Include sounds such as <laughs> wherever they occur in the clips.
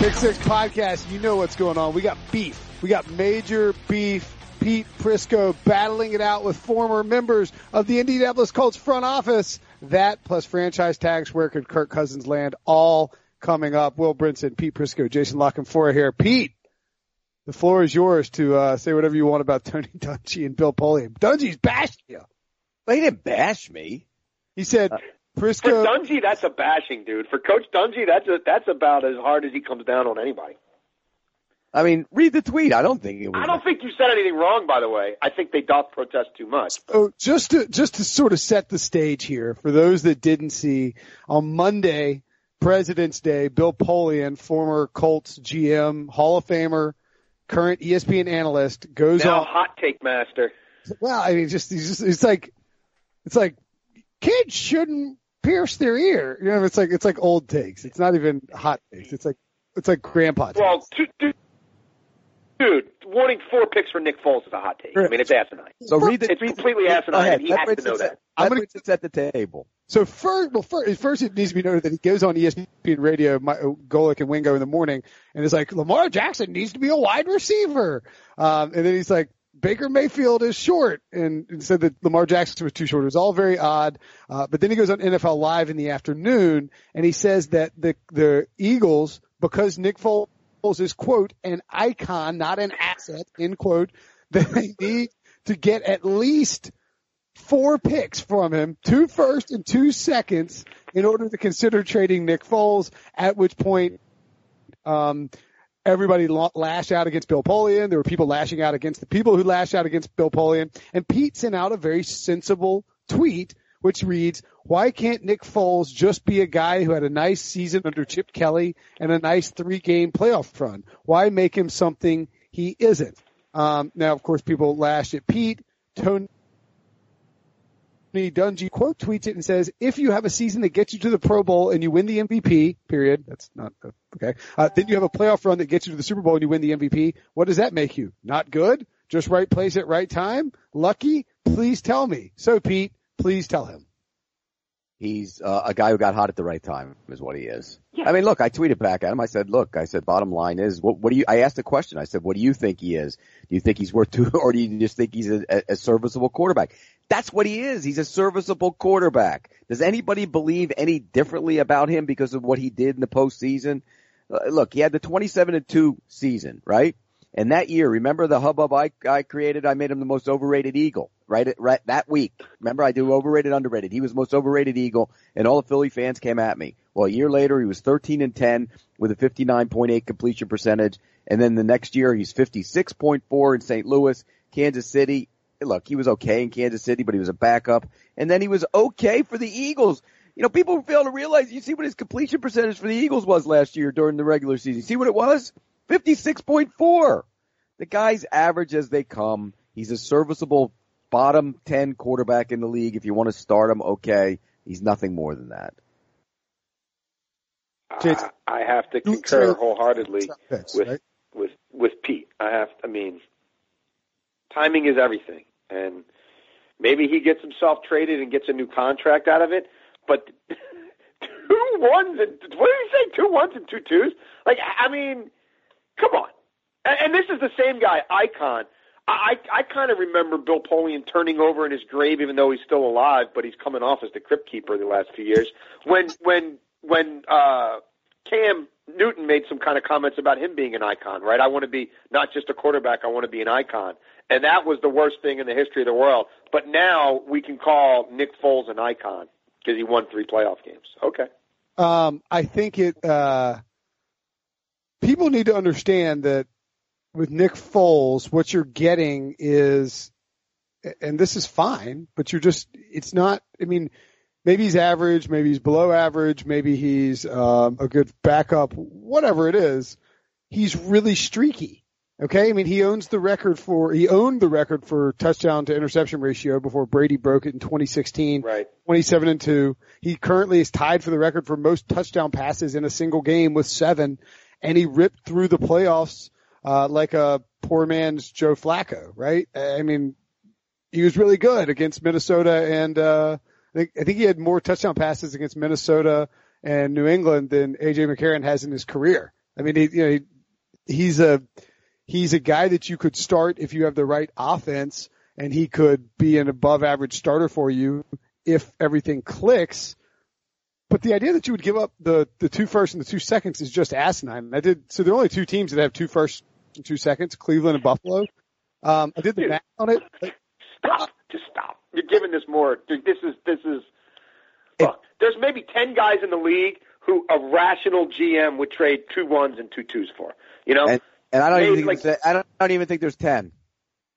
Pick Six Podcast, you know what's going on. We got beef. We got major beef. Pete Prisco battling it out with former members of the Indianapolis Colts front office. That plus franchise tags, where could Kirk Cousins land? All coming up. Will Brinson, Pete Prisco, Jason La Canfora here. Pete, the floor is yours to uh, say whatever you want about <laughs> Tony Dungy and Bill Polian. Dungy's bashed you. He didn't bash me. He said, Prisco. For Dungy, that's a bashing, dude. For Coach Dungy, that's a, that's about as hard as he comes down on anybody. I mean, read the tweet. I don't think it was. I don't think you said anything wrong, by the way. I think they doth protest too much. So just to just to sort of set the stage here for those that didn't see, on Monday, President's Day, Bill Polian, former Colts GM, Hall of Famer, current ESPN analyst, goes Now, on. hot take master. Well, I mean, just, he's just it's like it's like kids shouldn't pierce their ear. You know, it's like it's like old takes. It's not even hot takes. It's like it's like grandpa takes. Well, dude, dude, dude, wanting four picks for Nick Foles is a hot take. I mean, it's asinine. So read the It's tweet. completely Go asinine, ahead. and he Let has to know that. I'm Let gonna- Brinson set the table. So first, well, first, first it needs to be noted that he goes on ESPN Radio, my, Golic and Wingo in the morning, and is like, Lamar Jackson needs to be a wide receiver. Um, and then he's like, Baker Mayfield is short, and, and said that Lamar Jackson was too short. It was all very odd. Uh, but then he goes on NFL Live in the afternoon, and he says that the the Eagles, because Nick Foles is quote an icon, not an asset, end quote, <laughs> that they need to get at least four picks from him, two first and two seconds, in order to consider trading Nick Foles. At which point, um, everybody la- lashed out against Bill Polian. There were people lashing out against the people who lashed out against Bill Polian. And Pete sent out a very sensible tweet, which reads, "Why can't Nick Foles just be a guy who had a nice season under Chip Kelly and a nice three-game playoff run? Why make him something he isn't?" Um, now, of course, people lashed at Pete. Tony Tony Dungy quote tweets it and says, "If you have a season that gets you to the Pro Bowl and you win the MVP, period. That's not uh, okay. Uh, then you have a playoff run that gets you to the Super Bowl and you win the MVP. What does that make you? Not good? Just right place at right time? Lucky? Please tell me. So Pete, please tell him. He's uh, a guy who got hot at the right time, is what he is. I mean, look, I tweeted back at him. I said, look, I said, bottom line is, what, what do you? I asked a question. I said, what do you think he is? Do you think he's worth two, <laughs> or do you just think he's a, a, serviceable quarterback? That's what he is. He's a serviceable quarterback. Does anybody believe any differently about him because of what he did in the postseason? Uh, look, he had the 27 and 2 season, right? And that year, remember the hubbub I, I created? I made him the most overrated Eagle, right? Right that week. Remember I do overrated, underrated. He was most overrated Eagle, and all the Philly fans came at me. Well, a year later, he was 13 and 10 with a 59.8 completion percentage, and then the next year he's 56.4 in St. Louis, Kansas City. Look, he was okay in Kansas City, but he was a backup, and then he was okay for the Eagles. You know, people fail to realize. You see what his completion percentage for the Eagles was last year during the regular season. See what it was? 56.4. The guy's average as they come. He's a serviceable bottom 10 quarterback in the league. If you want to start him, okay. He's nothing more than that. Jason. I, I have to concur wholeheartedly Picks, with right? with with Pete. I have. I mean, timing is everything, and maybe he gets himself traded and gets a new contract out of it. But <laughs> two ones and what did he say? Two ones and two twos? Like, I mean, come on. And, and this is the same guy, Icon. I I, I kind of remember Bill Polian turning over in his grave, even though he's still alive, but he's coming off as the crypt keeper the last few years. When when when uh, Cam Newton made some kind of comments about him being an icon, right? I want to be not just a quarterback, I want to be an icon. And that was the worst thing in the history of the world. But now we can call Nick Foles an icon because he won three playoff games. Okay. Um, I think it. Uh, people need to understand that with Nick Foles, what you're getting is, and this is fine, but you're just. It's not. I mean, maybe he's average, maybe he's below average, maybe he's um, a good backup, whatever it is. he's really streaky. Okay, I mean he owns the record for he owned the record for touchdown to interception ratio before Brady broke it in 2016. Right. 27 and two. He currently is tied for the record for most touchdown passes in a single game with seven, and he ripped through the playoffs uh, like a poor man's Joe Flacco. Right. I mean, he was really good against Minnesota, and uh, I think I think he had more touchdown passes against Minnesota and New England than AJ McCarron has in his career. I mean, he, you know, he, he's a he's a guy that you could start if you have the right offense and he could be an above average starter for you if everything clicks. But the idea that you would give up the, the two first and the two seconds is just asinine. I did, so there are only two teams that have two first and two seconds, Cleveland and Buffalo. Um, I did the math on it. Stop. Just stop. You're giving this more. This is, this is, look, there's maybe 10 guys in the league who a rational GM would trade two ones and two twos for. You know? And, and I don't even think like, there's- I don't, I don't even think there's ten.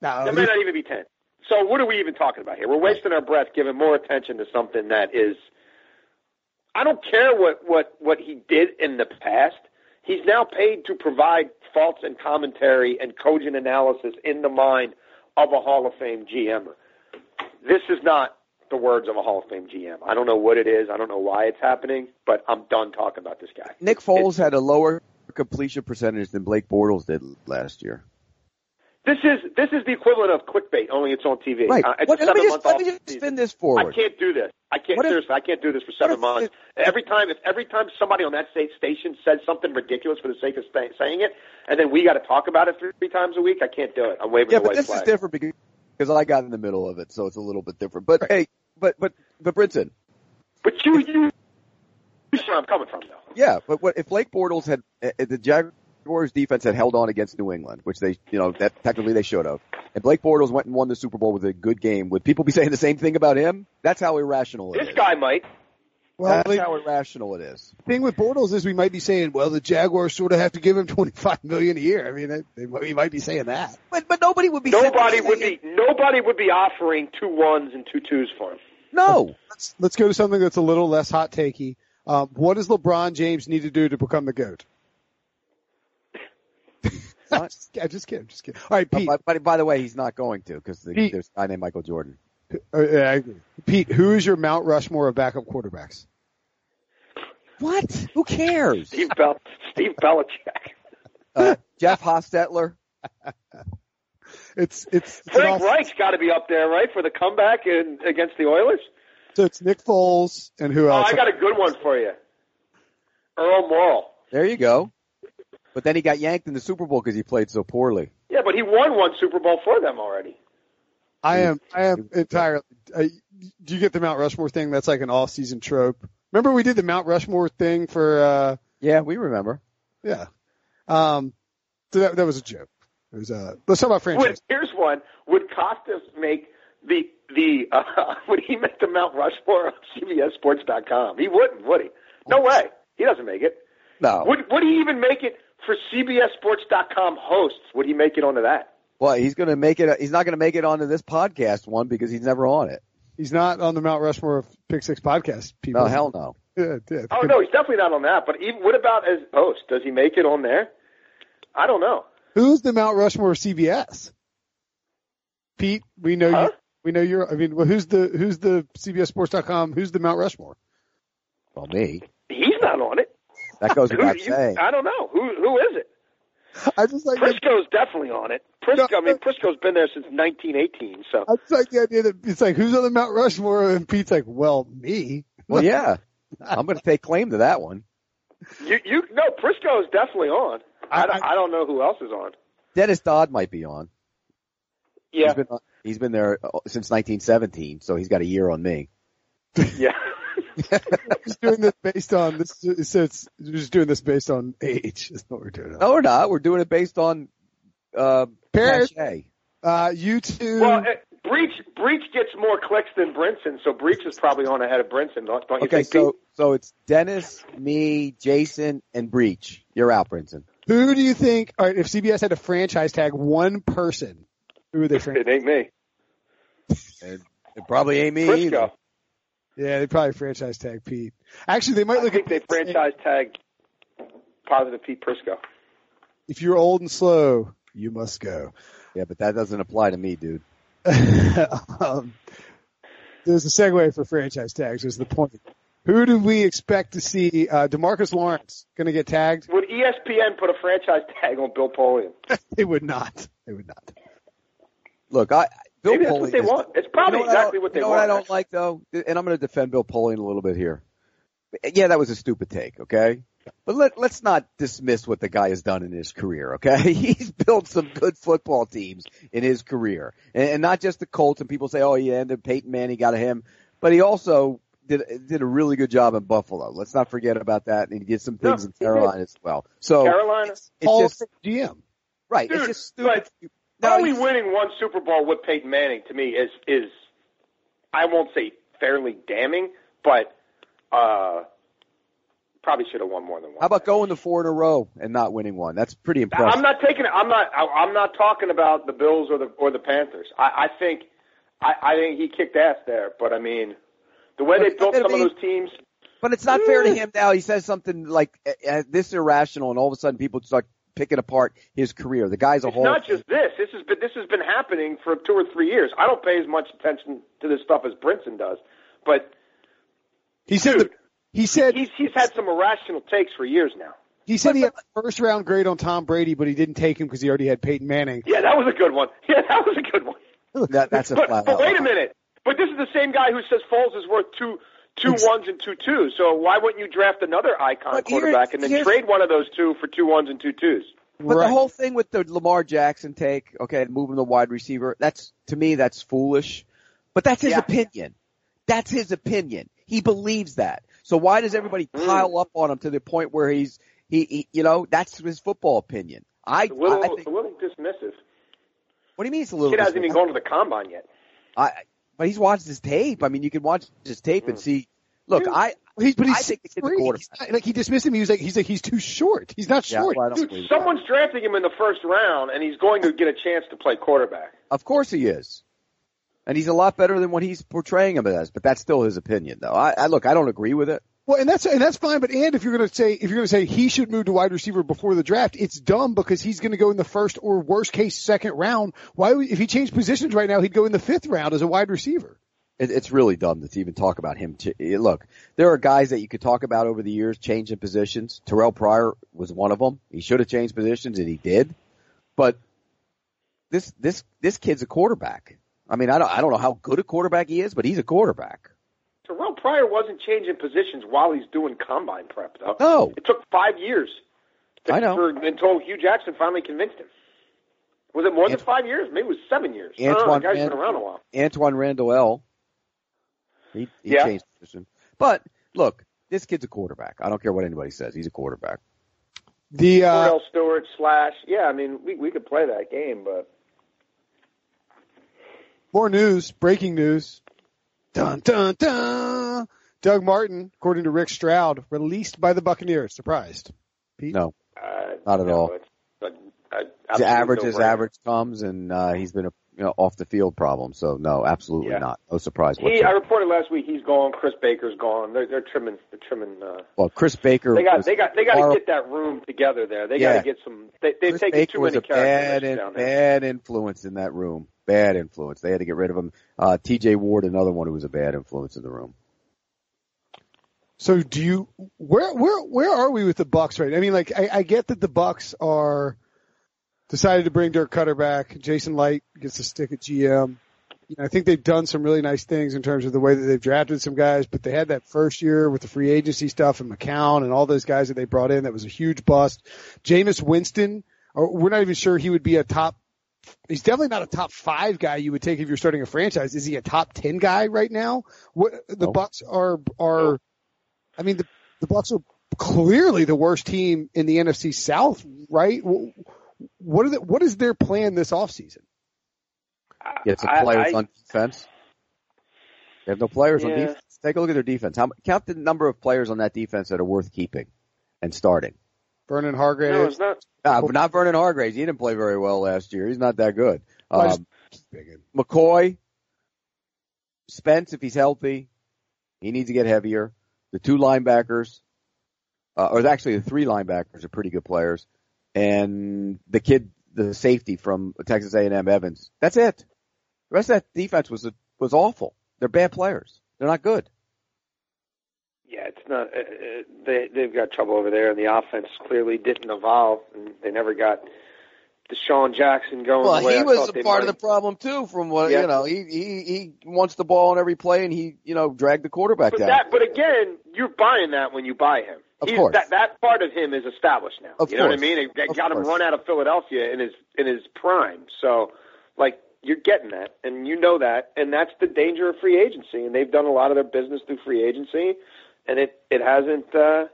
No, There may not even be ten. So what are we even talking about here? We're wasting our breath giving more attention to something that is. I don't care what what what he did in the past. He's now paid to provide thoughts and commentary and cogent analysis in the mind of a Hall of Fame GM. This is not the words of a Hall of Fame GM. I don't know what it is. I don't know why it's happening, but I'm done talking about this guy. Nick Foles had a lower completion percentage than Blake Bortles did last year. This is this is the equivalent of clickbait, only it's on TV. Right. Uh, it's What- let me just, let me just season. spin this I can't do this. I can't if- seriously. I can't do this for seven if months. every time, if every time somebody on that sta- station says something ridiculous for the sake of saying it, and then we got to talk about it three, three times a week, I can't do it. I'm waving Yeah, the but white this flag. is different because, because I got in the middle of it, so it's a little bit different. But hey, but but but Brinson, But you, you, you see where I'm coming from, though. yeah, but what if Blake Bortles had uh, the Jaguars defense had held on against New England, which they you know that technically they should have, and Blake Bortles went and won the Super Bowl with a good game, would people be <laughs> saying the same thing about him? That's how irrational it This is. guy might. Well, That's the how irrational it is. thing with Bortles is we might be saying, well, the Jaguars sort of have to give him <laughs> 25 million a year. I mean, they, they, we might be saying that. But but nobody would be. Nobody would be. Nobody would be offering two ones and two twos for him. No. Let's, let's go to something that's a little less hot takey. Um, what does LeBron James need to do to become the GOAT? What? just, I'm just kidding. Just kidding. All right, Pete. But, but by the way, he's not going to because the, there's a guy named Michael Jordan. Uh, yeah, I agree. Pete, who is your Mount Rushmore of backup quarterbacks? What? Who cares? Steve Bel- Steve Belichick. Uh, Jeff Hostetler. <laughs> It's it's, it's Frank all- Reich's got to be up there, right, for the comeback in, against the Oilers. So it's Nick Foles and who Oh, else? I got a good one for you. Earl Morrall. There you go. But then he got yanked in the Super Bowl because he played so poorly. Yeah, but he won one Super Bowl for them already. I am I am entirely. Uh, do you get the Mount Rushmore thing? That's like an off-season trope. Remember we did the Mount Rushmore thing for uh Yeah, we remember. yeah. Um, so that that was a joke. It was uh. Let's talk about Would, franchise. here's one. Would Kostos make the the uh, <laughs> would he make the Mount Rushmore of CBSSports.com? He wouldn't, would he? No way. He doesn't make it. No. Would would he even make it for CBSSports.com hosts? Would he make it onto that? Well, he's going to make it. He's not going to make it onto this podcast one because he's never on it. He's not on the Mount Rushmore of Pick Six podcast. People. No, hell no. Yeah, yeah. Oh no, he's definitely not on that. But even what about as host? Does he make it on there? I don't know. Who's the Mount Rushmore of CBS? Pete, we know Huh? you. We know you're. I mean, well, who's the who's the CBSSports.com? Who's the Mount Rushmore? Well, me. He's not on it. That goes without you, saying. I don't know. Who who is it? I just like. The, Prisco's definitely on it. Prisco, No, I mean, Prisco's been there since 1918. So I just like the idea that it's like who's on the Mount Rushmore, and Pete's like, well, me. Well, yeah. <laughs> I'm going to take claim to that one. you you no, Prisco's definitely on. I, I- don't, I don't know who else is on. Dennis Dodd might be on. Yeah, He's been, he's been there uh, since 1917, so he's got a year on me. yeah. <laughs> <laughs> <laughs> just doing this based on this. So it's we're just doing this based on age. Is what we're doing. No, we're not. We're doing it based on uh, Parrot. cachet. Uh, you two. Well, uh, Breech Breech gets more clicks than Brinson, so Breech is probably on ahead of Brinson. Don't, don't you Okay, think? so Pete? so it's Dennis, me, Jason, and Breech. You're out, Brinson. who do you think? All right, if CBS had to franchise tag one person, who would they <laughs> franchise? it ain't me. It probably ain't me either. Prisco. Yeah, they probably franchise tag Pete. Actually, they might I look think at they franchise tag positive Pete Prisco. If you're old and slow, you must go. Yeah, but that doesn't apply to me, dude. <laughs> um, there's a segue for franchise tags. Is the point? Who do we expect to see? Uh, DeMarcus Lawrence going to get tagged? Would ESPN put a franchise tag on Bill Polian? <laughs> they would not. They would not. Look, I Bill Maybe that's Polian what they is- want. It's probably you know what I exactly don't- what they you know want. What I don't like though, and I'm going to defend Bill Polian a little bit here. Yeah, that was a stupid take, okay? But let let's not dismiss what the guy has done in his career, okay? <laughs> He's built some good football teams in his career, and, and not just the Colts. And people say, "Oh, yeah, and then Peyton Manning got him," but he also did did a really good job in Buffalo. Let's not forget about that, and he did some things No, in. Carolina as well. So Carolina? it's, it's Hall just GM. right. Dude, it's just stupid. but No, Only he's- winning one Super Bowl with Peyton Manning to me is is I won't say fairly damning, but uh probably should have won more than one. How about going to four in a row and not winning one? That's pretty impressive. I'm not taking it. I'm not. I- I'm not talking about the Bills or the or the Panthers. I, I think, I, I think he kicked ass there. But I mean, the way But they built gonna some of those teams. But it's not fair to him now. He says something like uh, uh, this irrational, and all of a sudden people start picking apart his career. The guy's a whole It's whole. not just this. This has been this has been happening for two or three years. I don't pay as much attention to this stuff as Brinson does, but He said. Dude. The, he said. he's he's had some irrational takes for years now. He said he had a first round grade on Tom Brady, but he didn't take him because he already had Peyton Manning. Yeah, that was a good one. <laughs> Yeah, that was a good one. that, that's a But, flat but wait a minute. But this is the same guy who says Foles is worth two two Ex- ones and two twos. So why wouldn't you draft another icon But here- quarterback and then trade one of those two for two ones and two twos? But Right. the whole thing with the Lamar Jackson take, okay, moving the wide receiver, that's to me that's foolish. But that's his Yeah. opinion. That's his opinion. He believes that. So why does everybody Mm. pile up on him to the point where he's he, he you know that's his football opinion? I, A little, I think. a little dismissive. What do you mean it's a little? Kid hasn't dismissive? even gone to the combine yet. I, but he's watched his tape. I mean, you can watch his tape and mm. see. Look, Dude, I He's, but he's I think the kid's a quarterback. He's not- like he dismissed him. He was like, he's like, he's too short. He's not yeah, short. well, Dude, believe that. someone's drafting him in the first round, and he's going to get a chance to play quarterback. Of course he is. And he's a lot better than what he's portraying him as, but that's still his opinion though. I, I look, I don't agree with it. Well, and that's and that's fine. But and if you're going to say if you're going to say he should move to wide receiver before the draft, it's dumb because he's going to go in the first or worst case second round. Why if he changed positions right now, he'd go in the fifth round as a wide receiver. it it's really dumb to even talk about him. Ch- Look, there are guys that you could talk about over the years changing positions. Terrell Pryor was one of them. He should have changed positions and he did. But this, this, this kid's a quarterback. I mean, I don't, I don't know how good a quarterback he is, but he's a quarterback. Terrell Pryor wasn't changing positions while he's doing combine prep, though. No. It took five years. To, I know. For, until Hue Jackson finally convinced him. Was it more than five years? Maybe it was seven years. I don't know. Antwaan The guy's Rand- been around a while. Antwaan Randle El. He, he Yeah. changed position. But look, this kid's a quarterback. I don't care what anybody says. He's a quarterback. The uh, Kordell Stewart slash. Yeah, I mean, we we could play that game, but more news, breaking news. Dun dun dun. Doug Martin, according to Rick Stroud, released by the Buccaneers. Surprised. Pete? No, uh, Not at no, all. It's a, a his average as average comes, and uh, he's been a you know, off the field problem. So no, absolutely Yeah. not. No surprise He, I reported last week he's gone. Chris Baker's gone. They're they're trimming. They're trimming. Uh, well, Chris Baker. they got was they got they got to get that room together there. They Yeah. got to get some. They, they've Chris taken Baker too was many a bad, in, down there. bad influence in that room. Bad influence. They had to get rid of him. Uh, T.J. Ward, another one who was a bad influence in the room. So do you where where where are we with the Bucks right? I mean, like I, I get that the Bucks are decided to bring Dirk Koetter back. Jason Licht gets to stick at GM. You know, I think they've done some really nice things in terms of the way that they've drafted some guys, but they had that first year with the free agency stuff and McCown and all those guys that they brought in. That was a huge bust. Jameis Winston, we're not even sure he would be a top. He's definitely not a top five guy you would take if you're starting a franchise. Is he a top ten guy right now? What the No. Bucks are are. I mean, the, the Bucks are clearly the worst team in the NFC South, right? What are the, what is their plan this offseason? Get some I- players I- on defense. They have no players on defense. Take a look at their defense. How, count the number of players on that defense that are worth keeping and starting. Vernon Hargreaves. No, it's not. Uh, not Vernon Hargreaves. He didn't play very well last year. He's not that good. I Um, McCoy, Spence, if he's healthy, he needs to get heavier. The two linebackers, uh, or actually the three linebackers are pretty good players. and the kid, the safety from Texas A&M Evans. That's it. The rest of that defense was was awful. They're bad players. They're not good. Yeah, it's not. Uh, uh, they they've got trouble over there, and the offense clearly didn't evolve, and they never got DeSean Jackson going. Well, he I was a part might. of the problem too. From what yeah. you know, he he he wants the ball on every play, and he you know dragged the quarterback but down. That, but again, you're buying that when you buy him. Of He's, course. that that part of him is established now. Of you know what I mean? They got him run out of Philadelphia in his in his prime. So, like, you're getting that, and you know that, and that's the danger of free agency. And they've done a lot of their business through free agency, and it it hasn't uh,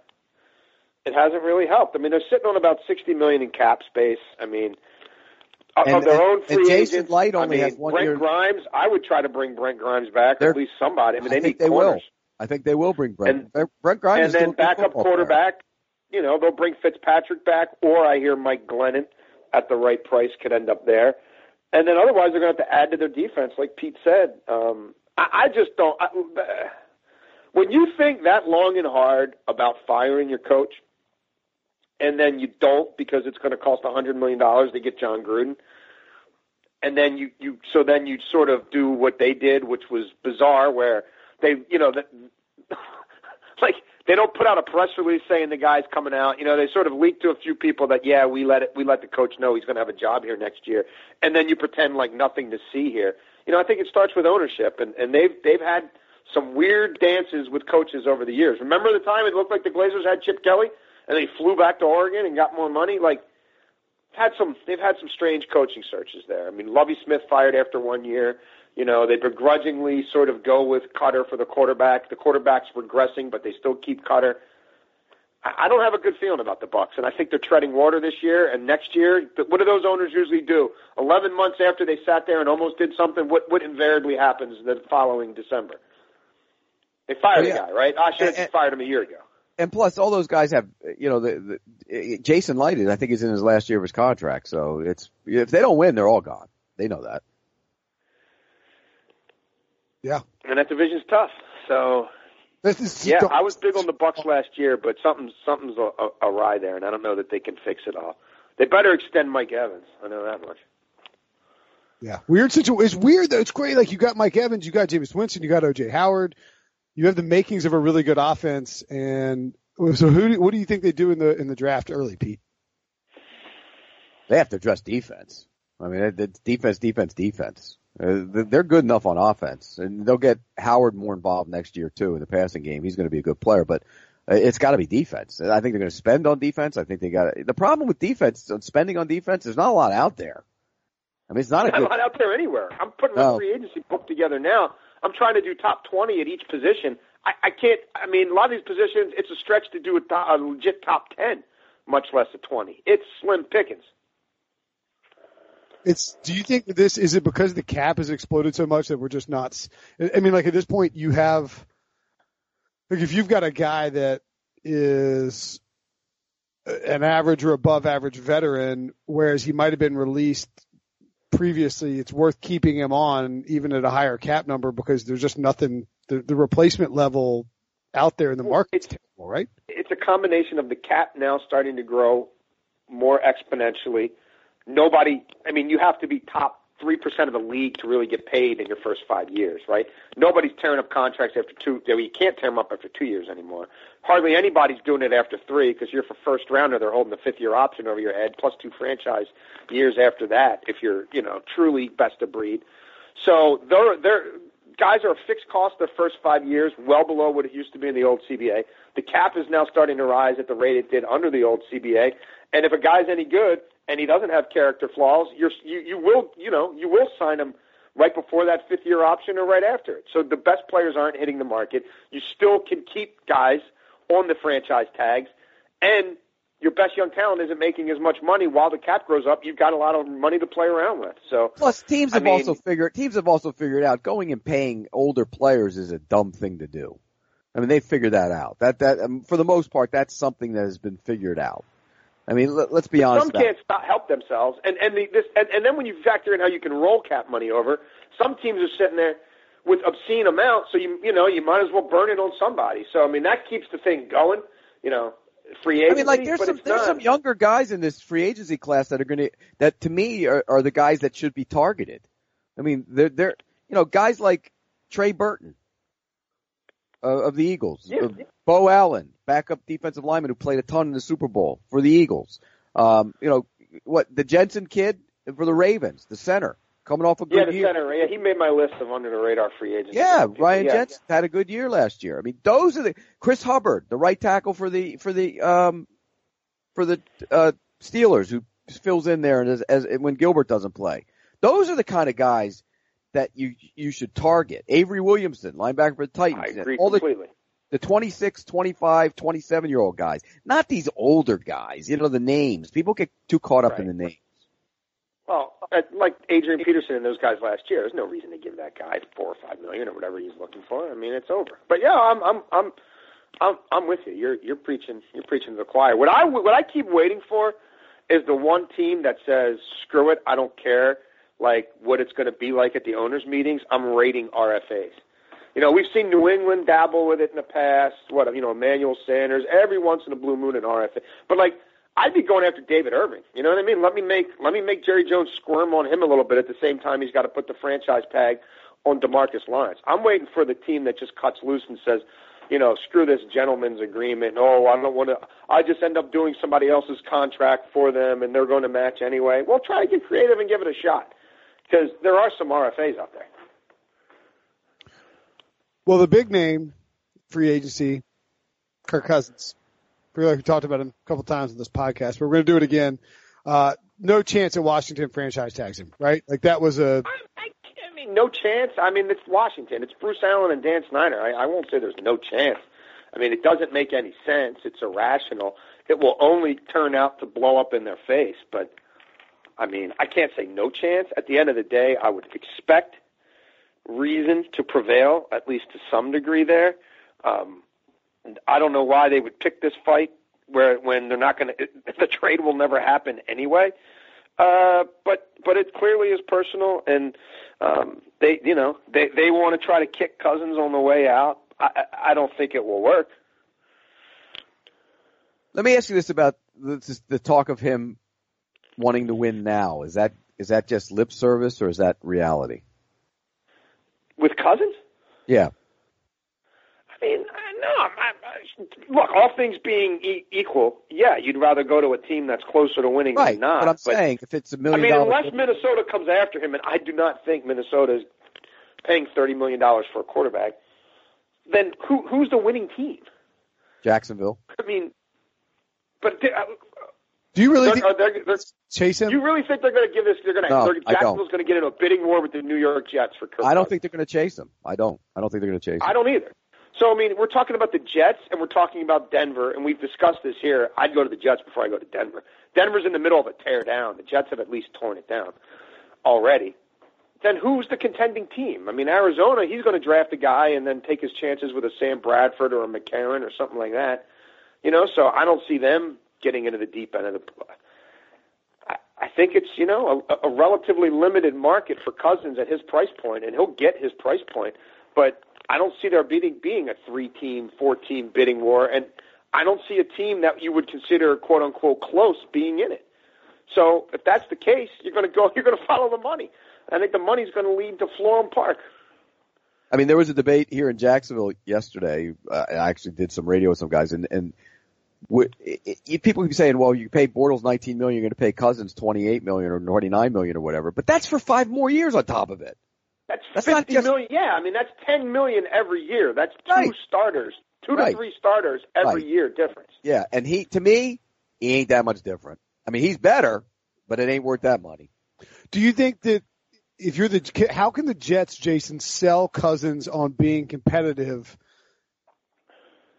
it hasn't really helped. I mean, they're sitting on about sixty million in cap space. I mean. of- And- of their and- own and free Jason agents, Licht I only mean, has one Brent year- Grimes, I would try to bring Brent Grimes back, or They're- at least somebody. I mean, they I think need they will. I think they will bring Brent. And- Brent Grimes and is then backup football player. quarterback. You know, they'll bring Fitzpatrick back, or I hear Mike Glennon at the right price could end up there. And then otherwise, they're going to have to add to their defense, like Pete said. Um, I, I just don't. I, when you think that long and hard about firing your coach, and then you don't because it's going to cost a hundred million dollars to get Jon Gruden, and then you you so then you sort of do what they did, which was bizarre, where they you know that <laughs> like they don't put out a press release saying the guy's coming out. You know, they sort of leak to a few people that yeah, we let it we let the coach know he's going to have a job here next year, and then you pretend like nothing to see here. You know, I think it starts with ownership, and and they've they've had some weird dances with coaches over the years. Remember the time it looked like the Glazers had Chip Kelly, and they flew back to Oregon and got more money, like had some they've had some strange coaching searches there. I mean, Lovie Smith fired after one year. You know, they begrudgingly sort of go with Koetter for the quarterback. The quarterback's regressing, but they still keep Koetter. I don't have a good feeling about the Bucks, and I think they're treading water this year. And next year, th- what do those owners usually do? Eleven months after they sat there and almost did something, what what invariably happens the following December? They fire Oh, the guy, right? I should have And- and- fired him a year ago. And plus, all those guys have, you know, the, the Jason Licht is, I think, is in his last year of his contract. So it's if they don't win, they're all gone. They know that. Yeah. And that division's tough. So This is Yeah, I was big on the Bucks last year, but something's something's a, a, awry there, and I don't know that they can fix it all. They better extend Mike Evans. I know that much. Yeah, weird situation. It's weird though. It's great. Like you got Mike Evans, you got Jameis Winston, you got OJ Howard. You have the makings of a really good offense. And so, who? Do, what do you think they do in the in the draft early, Pete? They have to address defense. I mean, it's defense, defense, defense. Uh, they're good enough on offense, and they'll get Howard more involved next year too in the passing game. He's going to be a good player, but uh, it's got to be defense. I think they're going to spend on defense. I think they got the problem with defense, on spending on defense. There's not a lot out there. I mean, it's not a I'm good. not out there anywhere. I'm putting No. a free agency book together now. I'm trying to do top 20 at each position. I, I can't. I mean, a lot of these positions, it's a stretch to do a, to- a legit top 10, much less a 20. It's slim pickings. It's. Do you think this is it because the cap has exploded so much that we're just not? I mean, like at this point, you have like if you've got a guy that is an average or above average veteran, whereas he might have been released previously, it's worth keeping him on even at a higher cap number because there's just nothing. The, the replacement level out there in the market terrible, right? it's a combination of the cap now starting to grow more exponentially. Nobody, I mean, you have to be top 3% of the league to really get paid in your first five years, right? Nobody's tearing up contracts after two, you can't tear them up after two years anymore. Hardly anybody's doing it after three because you're for first rounder, they're holding a fifth year option over your head plus two franchise years after that if you're, you know, truly best of breed. So they're, they're, guys are a fixed cost their first five years, well below what it used to be in the old CBA. The cap is now starting to rise at the rate it did under the old CBA. And if a guy's any good and he doesn't have character flaws, you're, you you will you know you will sign him right before that fifth year option or right after it. So the best players aren't hitting the market. You still can keep guys on the franchise tags, and your best young talent isn't making as much money while the cap grows up. You've got a lot of money to play around with. So Plus, teams I have mean- also figured teams have also figured out going and paying older players is a dumb thing to do. I mean, they figured that out. That that um, for the most part, that's something that has been figured out. I mean, let, let's be honest. some can't stop, help themselves, and and the, this and, and then when you factor in how you can roll cap money over, some teams are sitting there with obscene amounts. So you you know you might as well burn it on somebody. So I mean that keeps the thing going. You know, free agency. I mean, like there's some there's not. some younger guys in this free agency class that are going to that to me are, are the guys that should be targeted. I mean, they're they're you know guys like Trey Burton uh, of the Eagles, Yeah. uh, Beau Allen, backup defensive lineman who played a ton in the Super Bowl for the Eagles. Um, you know what the Jensen kid for the Ravens, the center coming off a good yeah, the year. center. Yeah, he made my list of under the radar free agents. Yeah, Ryan yeah. Jensen had a good year last year. I mean, those are the Chris Hubbard, the right tackle for the for the um for the uh Steelers who fills in there as, as when Gilbert doesn't play. Those are the kind of guys that you you should target. Avery Williamson, linebacker for the Titans. I and agree all completely. the 26, 25, 27 year old guys, not these older guys. You know the names. People get too caught up in the names. Well, uh, like Adrian Peterson and those guys last year, there's no reason to give that guy four or five million or whatever he's looking for. I mean, it's over. But yeah, I'm I'm I'm I'm I'm with you. You're you're preaching you're preaching to the choir. What I what I keep waiting for is the one team that says screw it, I don't care like what it's going to be like at the owners meetings. I'm rating RFAs. You know, we've seen New England dabble with it in the past. What you know, Emmanuel Sanders every once in a blue moon an RFA. But like I'd be going after David Irving. You know what I mean? Let me make let me make Jerry Jones squirm on him a little bit at the same time he's got to put the franchise tag on DeMarcus Lawrence. I'm waiting for the team that just cuts loose and says, you know, screw this gentleman's agreement. Oh, I don't want to. I just end up doing somebody else's contract for them, and they're going to match anyway. Well, try to get creative and give it a shot because there are some RFAs out there. Well, the big name free agency, Kirk Cousins. I feel like we talked about him a couple times in this podcast, but we're going to do it again. Uh, no chance that Washington franchise tags him, right? Like that was a I, I, I mean, no chance. I mean, it's Washington. It's Bruce Allen and Dan Snyder. I, I won't say there's no chance. I mean, it doesn't make any sense. It's irrational. It will only turn out to blow up in their face. But I mean, I can't say no chance. At the end of the day, I would expect reason to prevail, at least to some degree. There, um, I don't know why they would pick this fight where when they're not going <laughs> to. The trade will never happen anyway. Uh, but but it clearly is personal, and um, they you know they they want to try to kick Cousins on the way out. I I don't think it will work. Let me ask you this about the, the talk of him wanting to win now. Is that is that just lip service or is that reality? With Cousins, Yeah. I mean, I- no. I, I, look, all things being e- equal, yeah, you'd rather go to a team that's closer to winning Right. than not. but I'm saying if it's a million I mean, unless Minnesota comes after him, and I do not think Minnesota is paying thirty million dollars for a quarterback, then who who's the winning team? Jacksonville. I mean, but uh, Do you really they're, think they're, chase him? you really think they're going to give this? They're going to. No, they're. Jacksonville's going to get into a bidding war with the New York Jets for Kirk. I don't Cousins. think they're going to chase him. I don't. I don't think they're going to chase him. I don't either. So I mean, we're talking about the Jets and we're talking about Denver, and we've discussed this here. I'd go to the Jets before I go to Denver. Denver's in the middle of a tear down. The Jets have at least torn it down already. Then who's the contending team? I mean, Arizona, he's going to draft a guy and then take his chances with a Sam Bradford or a McCarron or something like that. You know, so I don't see them getting into the deep end of the. I, I think it's you know a, a relatively limited market for Cousins at his price point, and he'll get his price point. But I don't see there being being a three-team, four-team bidding war, and I don't see a team that you would consider "quote unquote" close being in it. So if that's the case, you're going to go. <laughs> You're going to follow the money. I think the money's going to lead to Florham Park. I mean, there was a debate here in Jacksonville yesterday. Uh, I actually did some radio with some guys, and and w- it, it, people keep saying, "Well, you pay Bortles 19 million, you're going to pay Cousins 28 million or 29 million or whatever," but that's for five more years on top of it. That's, That's fifty not just- million. Yeah, I mean that's ten million every year. That's two Right. starters, two Right. to three starters every Right. year difference. Yeah, and he to me, he ain't that much different. I mean, he's better, but it ain't worth that money. Do you think that if you're the, how can the Jets, Jason, sell Cousins on being competitive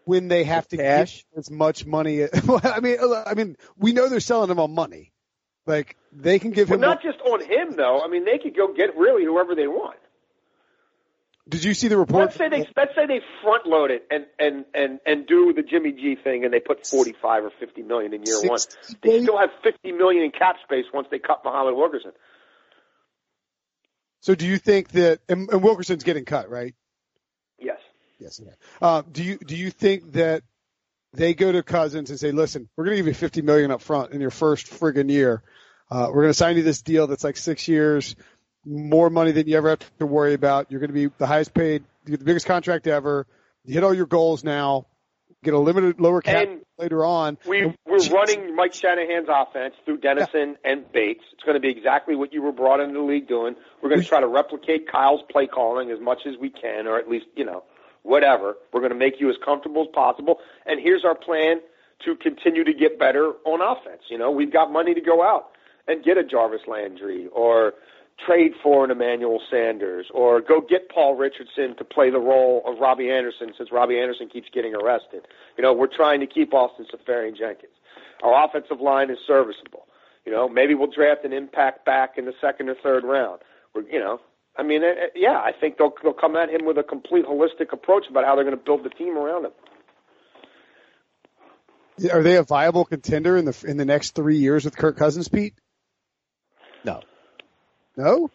when they have to Cash? as much money? <laughs> Well, I mean, uh, I mean, we know they're selling him on money. Like they can give But him. not just on him though. I mean they could go get really whoever they want. did you see the report? Let's say they let's say they front load it and and and and do the Jimmy G thing and they put forty five or fifty million in year one. They still have fifty million in cap space once they cut Muhammad Wilkerson. So do you think that and, and Wilkerson's getting cut, right? Yes. Uh, do you do you think that they go to Cousins and say, "Listen, we're going to give you 50 million up front in your first friggin' year. Uh, we're going to sign you this deal that's like six years, more money than you ever have to worry about. You're going to be the highest paid, get the biggest contract ever. You hit all your goals now. Get a limited lower cap And later on. We, And- we're running Mike Shanahan's offense through Dennison and Bates. It's going to be exactly what you were brought into the league doing. We're going to try to replicate Kyle's play calling as much as we can, or at least, you know, whatever. We're going to make you as comfortable as possible. And here's our plan to continue to get better on offense. You know, we've got money to go out and get a Jarvis Landry or trade for an Emmanuel Sanders or go get Paul Richardson to play the role of Robbie Anderson since Robbie Anderson keeps getting arrested. You know, we're trying to keep Austin Seferian-Jenkins. Our offensive line is serviceable. You know, maybe we'll draft an impact back in the second or third round. We're, you know, I mean, uh, yeah, I think they'll they'll come at him with a complete holistic approach about how they're going to build the team around him. Are they a viable contender in the in the next three years with Kirk Cousins, Pete? No, No.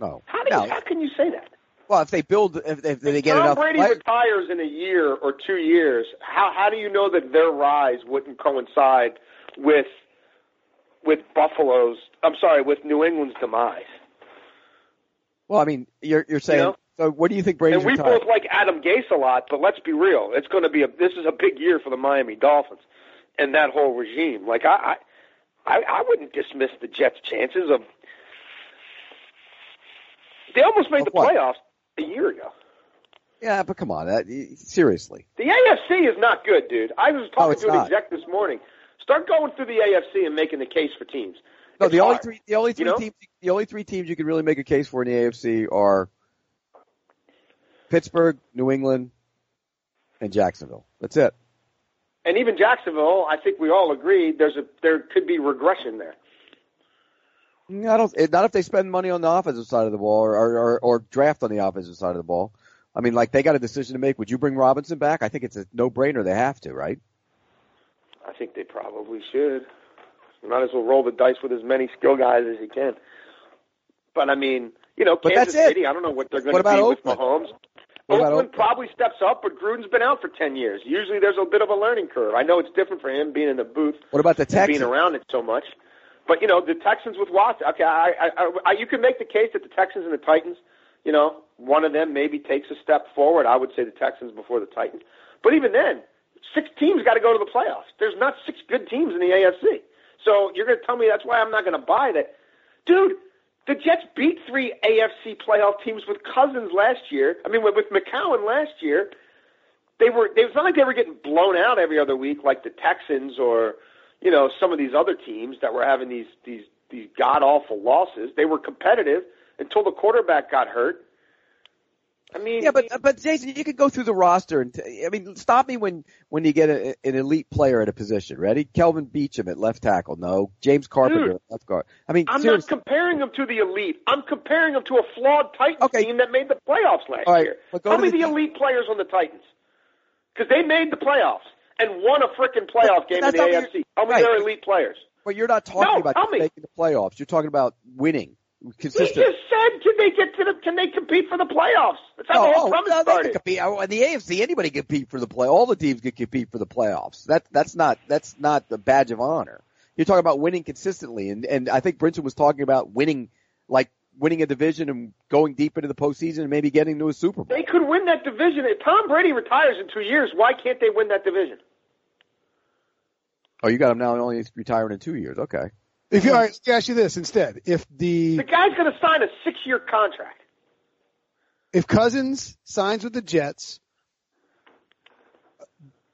no, How do no. you, how can you say that? Well, if they build, if, if they get Tom enough, Brady players- retires in a year or two years. How how do you know that their rise wouldn't coincide with with Buffalo's? I'm sorry, with New England's demise. Well, I mean, you're you're saying. You know? So, what do you think Brady's and we retired? both like Adam Gase a lot, but let's be real. It's going to be a this is a big year for the Miami Dolphins and that whole regime. Like I I I, wouldn't dismiss the Jets' chances of. They almost made Of the what? playoffs a year ago. Yeah, but come on, that, seriously. The AFC is not good, dude. I was oh, talking it's to an not. exec this morning. Start going through the AFC and making the case for teams. No, the only three, the only three know? teams, the only three teams you can really make a case for in the AFC are Pittsburgh, New England, and Jacksonville. That's it. And even Jacksonville, I think we all agree there's a there could be regression there. Mm, I don't. Not if they spend money on the offensive side of the ball or, or, or, or draft on the offensive side of the ball. I mean, like they got a decision to make. Would you bring Robinson back? I think it's a no-brainer. They have to, right? I think they probably should. You might as well roll the dice with as many skill guys as you can. But I mean, you know, But Kansas. City, I don't know what they're going What to be about with Oakland? Mahomes. What Oakland Oakland? probably steps up, but Gruden's been out for ten years. Usually, there's a bit of a learning curve. I know it's different for him being in the booth What about the Texans? being around it so much. But you know, the Texans with Watson. Okay, I, I, I, I, you can make the case that the Texans and the Titans. You know, one of them maybe takes a step forward. I would say the Texans before the Titans. But even then, six teams got to go to the playoffs. There's not six good teams in the AFC. So you're going to tell me that's why I'm not going to buy that, dude. The Jets beat three AFC playoff teams with Cousins last year. I mean, with, with McCown last year they were they, it's not like they were getting blown out every other week like the Texans or you know some of these other teams that were having these these these god awful losses. They were competitive until the quarterback got hurt. I mean, Yeah, but but Jason, you could go through the roster and t- I mean, stop me when when you get a, an elite player at a position. Ready? Kelvin Beachum at left tackle. No. James Carpenter Dude. at left guard. I mean, I'm not comparing them to the elite. I'm comparing them to a flawed Titans Okay. team that made the playoffs last right, year. Tell me the the, elite players on the Titans because they made the playoffs and won a freaking playoff game in the AFC. Tell me right. they're elite players. but you're not talking No, about making the playoffs. You're talking about winning We consistently. just said, can they get to the? Can they compete for the playoffs? That's how the Oh, whole oh, premise no, they started. can compete. Oh, In the AFC, anybody can compete for the play. All the teams can compete for the playoffs. That that's not that's not the badge of honor. You're talking about winning consistently, and and I think Brinson was talking about winning, like winning a division and going deep into the postseason and maybe getting to a Super Bowl. They could win that division. If Tom Brady retires in two years, why can't they win that division? Oh, you got him now only retiring in two years. Okay. If you, hmm. all right, let me ask you this instead: if the The guy's going to sign a six-year contract. if Cousins signs with the Jets, uh,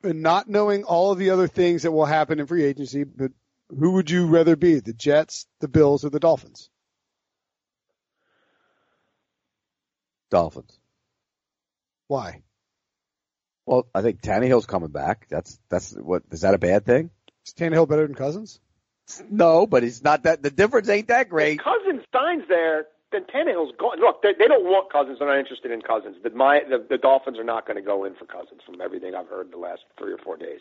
and not knowing all of the other things that will happen in free agency, but who would you rather be, the Jets, the Bills, or the Dolphins? Dolphins. Why? Well, I think Tannehill's coming back. That's that's what is that a bad thing? Is Tannehill better than Cousins? No, but it's not that. The difference ain't that great. If Cousins signs there, then Tannehill's gone. Look, they, they don't want Cousins. They're not interested in Cousins. The, my, the, the Dolphins are not going to go in for Cousins from everything I've heard the last three or four days.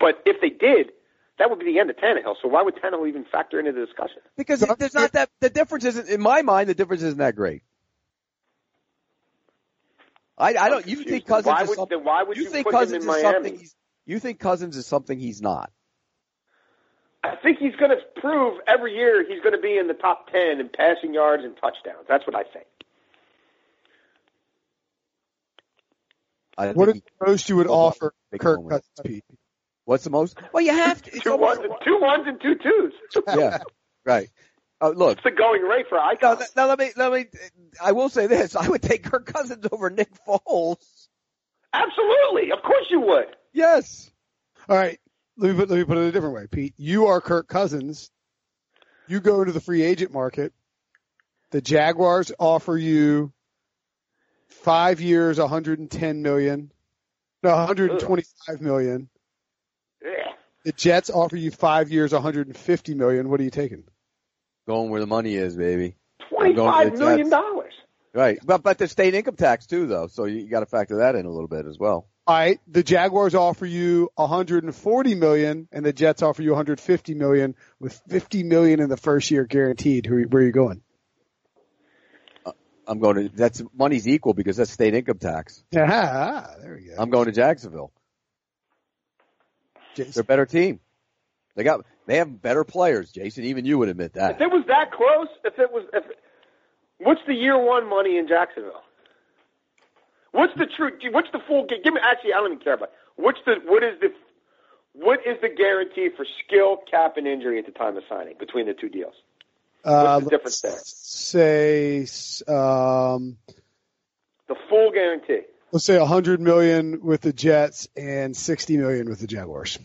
But if they did, that would be the end of Tannehill. So why would Tannehill even factor into the discussion? Because there's not that. The difference isn't in my mind. The difference isn't that great. I, I don't. You think Cousins Why is would- something? then why would you think put him Cousins in is Miami? something? He's, You think Cousins is something he's not? I think he's going to prove every year he's going to be in the top 10 in passing yards and touchdowns. That's what I think. I What is think the most you would offer Kirk. Cousins? Pete? what's the most? Well, you have to. It's Two and, two ones and two twos. <laughs> yeah, right. Uh, look, It's the going rate for now, icons. now let me let me. I will say this: I would take Kirk Cousins over Nick Foles. Absolutely. Of course you would. Yes. All right. Let me put let me put it a different way, Pete. You are Kirk Cousins. You go into the free agent market. The Jaguars offer you five years, 110 million. No, 125 million. Yeah. The Jets offer you five years, 150 million. What are you taking? Going where the money is, baby. I'm going to Twenty-five the million Jets. dollars. Right, but but the state income tax too, though. So you, you got to factor that in a little bit as well. All right. The Jaguars offer you 140 million, and the Jets offer you 150 million, with 50 million in the first year guaranteed. Who, where are you going? I'm going to. That's money's equal because that's state income tax. <laughs> Ah, there we go. I'm going to Jacksonville. Jason. They're a better team. They got they have better players, Jason. Even you would admit that. If it was that close, if it was, if what's the year one money in Jacksonville? What's the true? What's the full? Give me. Actually, I don't even care about. What's the? What is the? What is the guarantee for skill, cap, and injury at the time of signing between the two deals? Uh, What's the difference there? Say, um, The full guarantee. let's say 100 million with the Jets and 60 million with the Jaguars.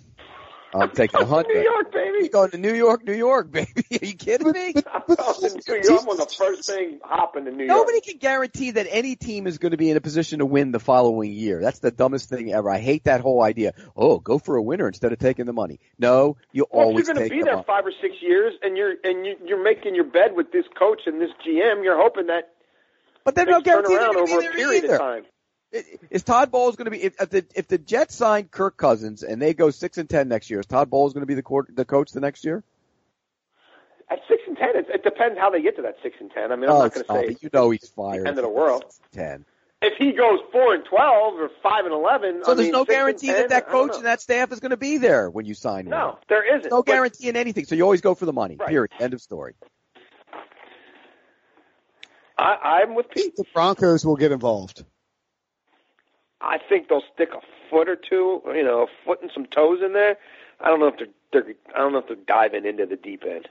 I'm taking a New hundred. York, You baby. going to New York, New York, <laughs> baby? Are you kidding me? <laughs> I'm going to New York. I'm on the first thing hopping to New York. Nobody can guarantee that any team is going to be in a position to win the following year. That's the dumbest thing ever. I hate that whole idea. Oh, go for a winner instead of taking the money. No, you Well, if always you're going to be the there money. five or six years, and you're and you, you're making your bed with this coach and this GM, you're hoping that But there's no things turn guarantee they're around going to over be a there period either. Of time. Is Todd Bowles going to be if, if the if the Jets sign Kirk Cousins and they go six and ten next year? Is Todd Bowles going to be the court, the coach the next year? At six and ten, it, it depends how they get to that six and ten. I mean, I'm oh, not going to say. You know he's fired. end of the world. Ten. if he goes four and twelve or five and eleven. So I there's mean, no guarantee 10, that that coach and that staff is going to be there when you sign him. No, there isn't. no But guarantee in anything. So you always go for the money. Right. Period. End of story. I, I'm with Pete. The Broncos will get involved. I think they'll stick a foot or two, you know, a foot and some toes in there. I don't know if they're, they're I don't know if they're diving into the deep end.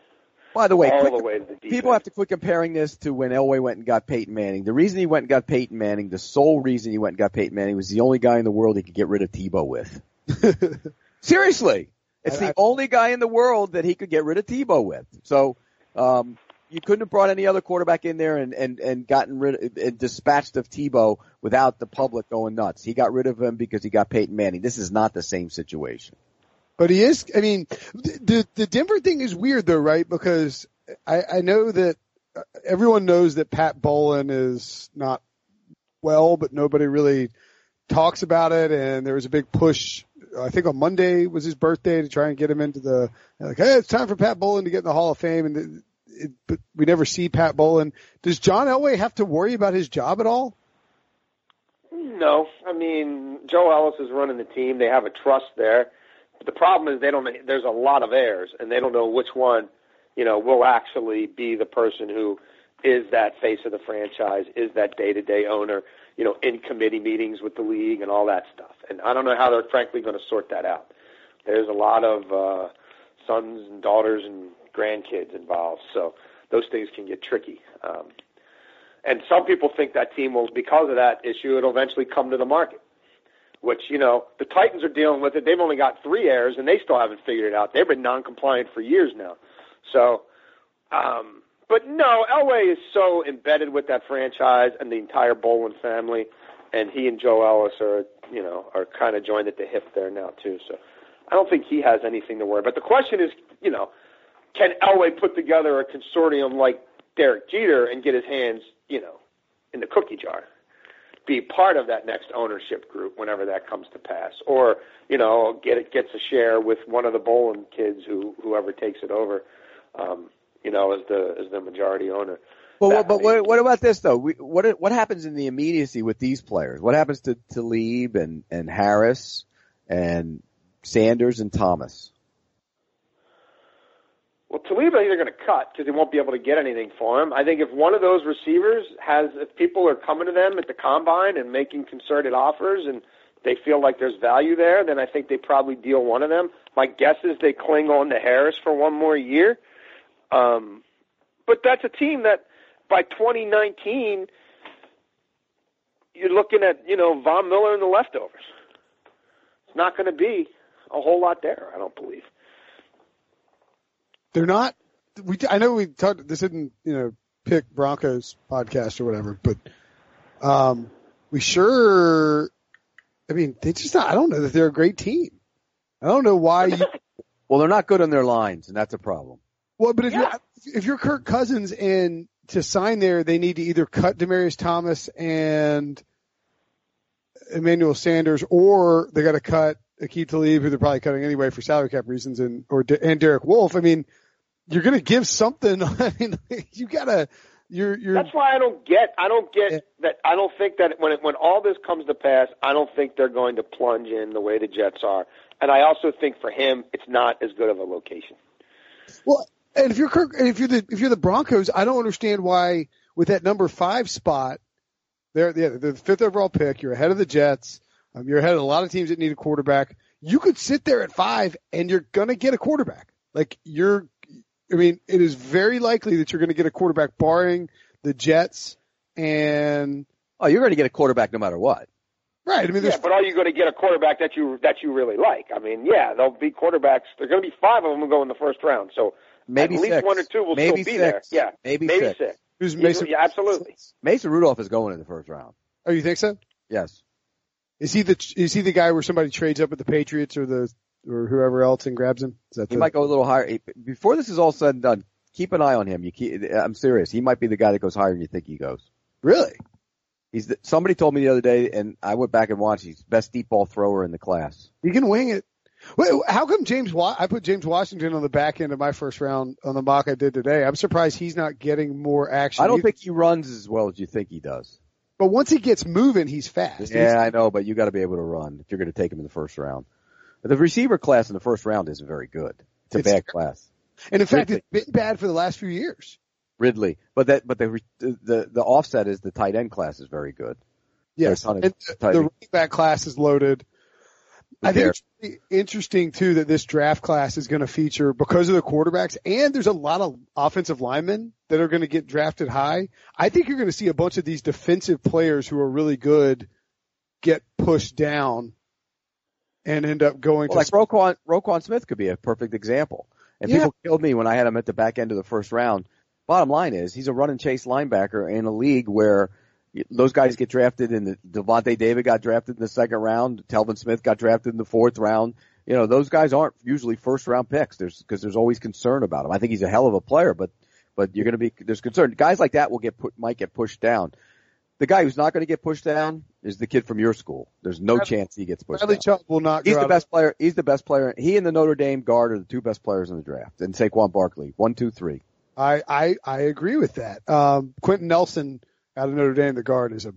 By the way, all quick- the way to the deep people end. have to quit comparing this to when Elway went and got Peyton Manning. The reason he went and got Peyton Manning, the sole reason he went and got Peyton Manning was the only guy in the world he could get rid of Tebow with. <laughs> Seriously. It's I- the I- only guy in the world that he could get rid of Tebow with. So, um, you couldn't have brought any other quarterback in there and, and, and gotten rid and dispatched of Tebow without the public going nuts. He got rid of him because he got Peyton Manning. This is not the same situation. But he is. I mean, the the Denver thing is weird though, right? Because I, I know that uh, everyone knows that Pat Bowlen is not well, but nobody really talks about it. And there was a big push. I think on Monday was his birthday to try and get him into the like, hey, it's time for Pat Bowlen to get in the Hall of Fame. And it, but we never see Pat Bowlen. Does John Elway have to worry about his job at all? No, I mean Joe Ellis is running the team. They have a trust there. But the problem is they don't. There's a lot of heirs, and they don't know which one, you know, will actually be the person who is that face of the franchise, is that day-to-day owner, you know, in committee meetings with the league and all that stuff. And I don't know how they're frankly going to sort that out. There's a lot of uh, sons and daughters and grandkids involved, so those things can get tricky. Um, and some people think that team will, because of that issue, it'll eventually come to the market. Which you know the Titans are dealing with it. They've only got three heirs, and they still haven't figured it out. They've been non-compliant for years now. So, um, but no, Elway is so embedded with that franchise and the entire Bowlen family, and he and Joe Ellis are, you know, are kind of joined at the hip there now too. So, I don't think he has anything to worry. But the question is, you know, can Elway put together a consortium like Derek Jeter and get his hands, you know, in the cookie jar? Be part of that next ownership group whenever that comes to pass, or you know, get it gets a share with one of the Bowlen kids who whoever takes it over, um, you know, as the as the majority owner. Well, That but what, what about this though? We, what what happens in the immediacy with these players? What happens to Talib and and Harris and Sanders and Thomas. Well, Talib, they're going to cut because they won't be able to get anything for him. I think if one of those receivers has, if people are coming to them at the combine and making concerted offers and they feel like there's value there, then I think they probably deal one of them. My guess is they cling on to Harris for one more year. Um, but that's a team that by 2019, you're looking at, you know, Von Miller and the leftovers. It's not going to be a whole lot there, I don't believe. They're not. We I know we talked. This isn't you know pick Broncos podcast or whatever, but um, we sure. I mean, they just. Not, I don't know that they're a great team. I don't know why. You, <laughs> well, they're not good on their lines, and that's a problem. Well, but if yeah. you're if you're Kirk Cousins and to sign there, they need to either cut Demaryius Thomas and Emmanuel Sanders, or they got to cut Aqib Talib, who they're probably cutting anyway for salary cap reasons, and or and Derek Wolfe. I mean, you're going to give something. <laughs> I mean, you got to. You're, you're, That's why I don't get. I don't get yeah. that. I don't think that when it, when all this comes to pass, I don't think they're going to plunge in the way the Jets are. And I also think for him, it's not as good of a location. Well, and if you're Kirk, if you're the if you're the Broncos, I don't understand why with that number five spot, they're yeah, they're the fifth overall pick. You're ahead of the Jets. Um, you're ahead of a lot of teams that need a quarterback. You could sit there at five, and you're gonna get a quarterback. Like you're I mean, it is very likely that you're going to get a quarterback, barring the Jets and. Oh, you're going to get a quarterback no matter what. Right. I mean, yeah, but are you going to get a quarterback that you that you really like? I mean, yeah, there'll be quarterbacks. There's going to be five of them who go in the first round. So maybe at least six. one or two will maybe still be six. there. Yeah, maybe, maybe six. six. Who's Mason? Yeah, absolutely. Mason Rudolph is going in the first round. Oh, you think so? Yes. Is he the is he the guy where somebody trades up with the Patriots or the or whoever else and grabs him? Is that he the, might go a little higher. Before this is all said and done, keep an eye on him. You keep, I'm serious. He might be the guy that goes higher than you think he goes. Really? He's the, somebody told me the other day, and I went back and watched. He's best deep ball thrower in the class. He can wing it. Wait, how come James? Wa- I put James Washington on the back end of my first round on the mock I did today. I'm surprised he's not getting more action. I don't either. think he runs as well as you think he does. But once he gets moving, he's fast. Yeah, I know, but you got to be able to run if you're going to take him in the first round. But the receiver class in the first round isn't very good. It's a It's- bad class. And in fact, Ridley. it's been bad for the last few years. Ridley, but that, but the the the offset is the tight end class is very good. Yes, There's a ton of and tight the end. running back class is loaded. I think it's really interesting too that this draft class is going to feature because of the quarterbacks, and there's a lot of offensive linemen that are going to get drafted high. I think you're going to see a bunch of these defensive players who are really good get pushed down and end up going Well, to like Roquan, Roquan Smith could be a perfect example. And Yeah. people killed me when I had him at the back end of the first round. Bottom line is he's a run and chase linebacker in a league where those guys get drafted and Devontae David got drafted in the second round. Telvin Smith got drafted in the fourth round. You know, those guys aren't usually first round picks. There's, cause there's always concern about him. I think he's a hell of a player, but, but you're going to be, there's concern. Guys like that will get put, might get pushed down. The guy who's not going to get pushed down is the kid from your school. There's no Bradley- chance he gets pushed Bradley down. Chubb will not. He's the best player. He's the best player. He and the Notre Dame guard are the two best players in the draft. And Saquon Barkley, one, two, three. I, I I agree with that. Um, Quenton Nelson out of Notre Dame, the guard, is a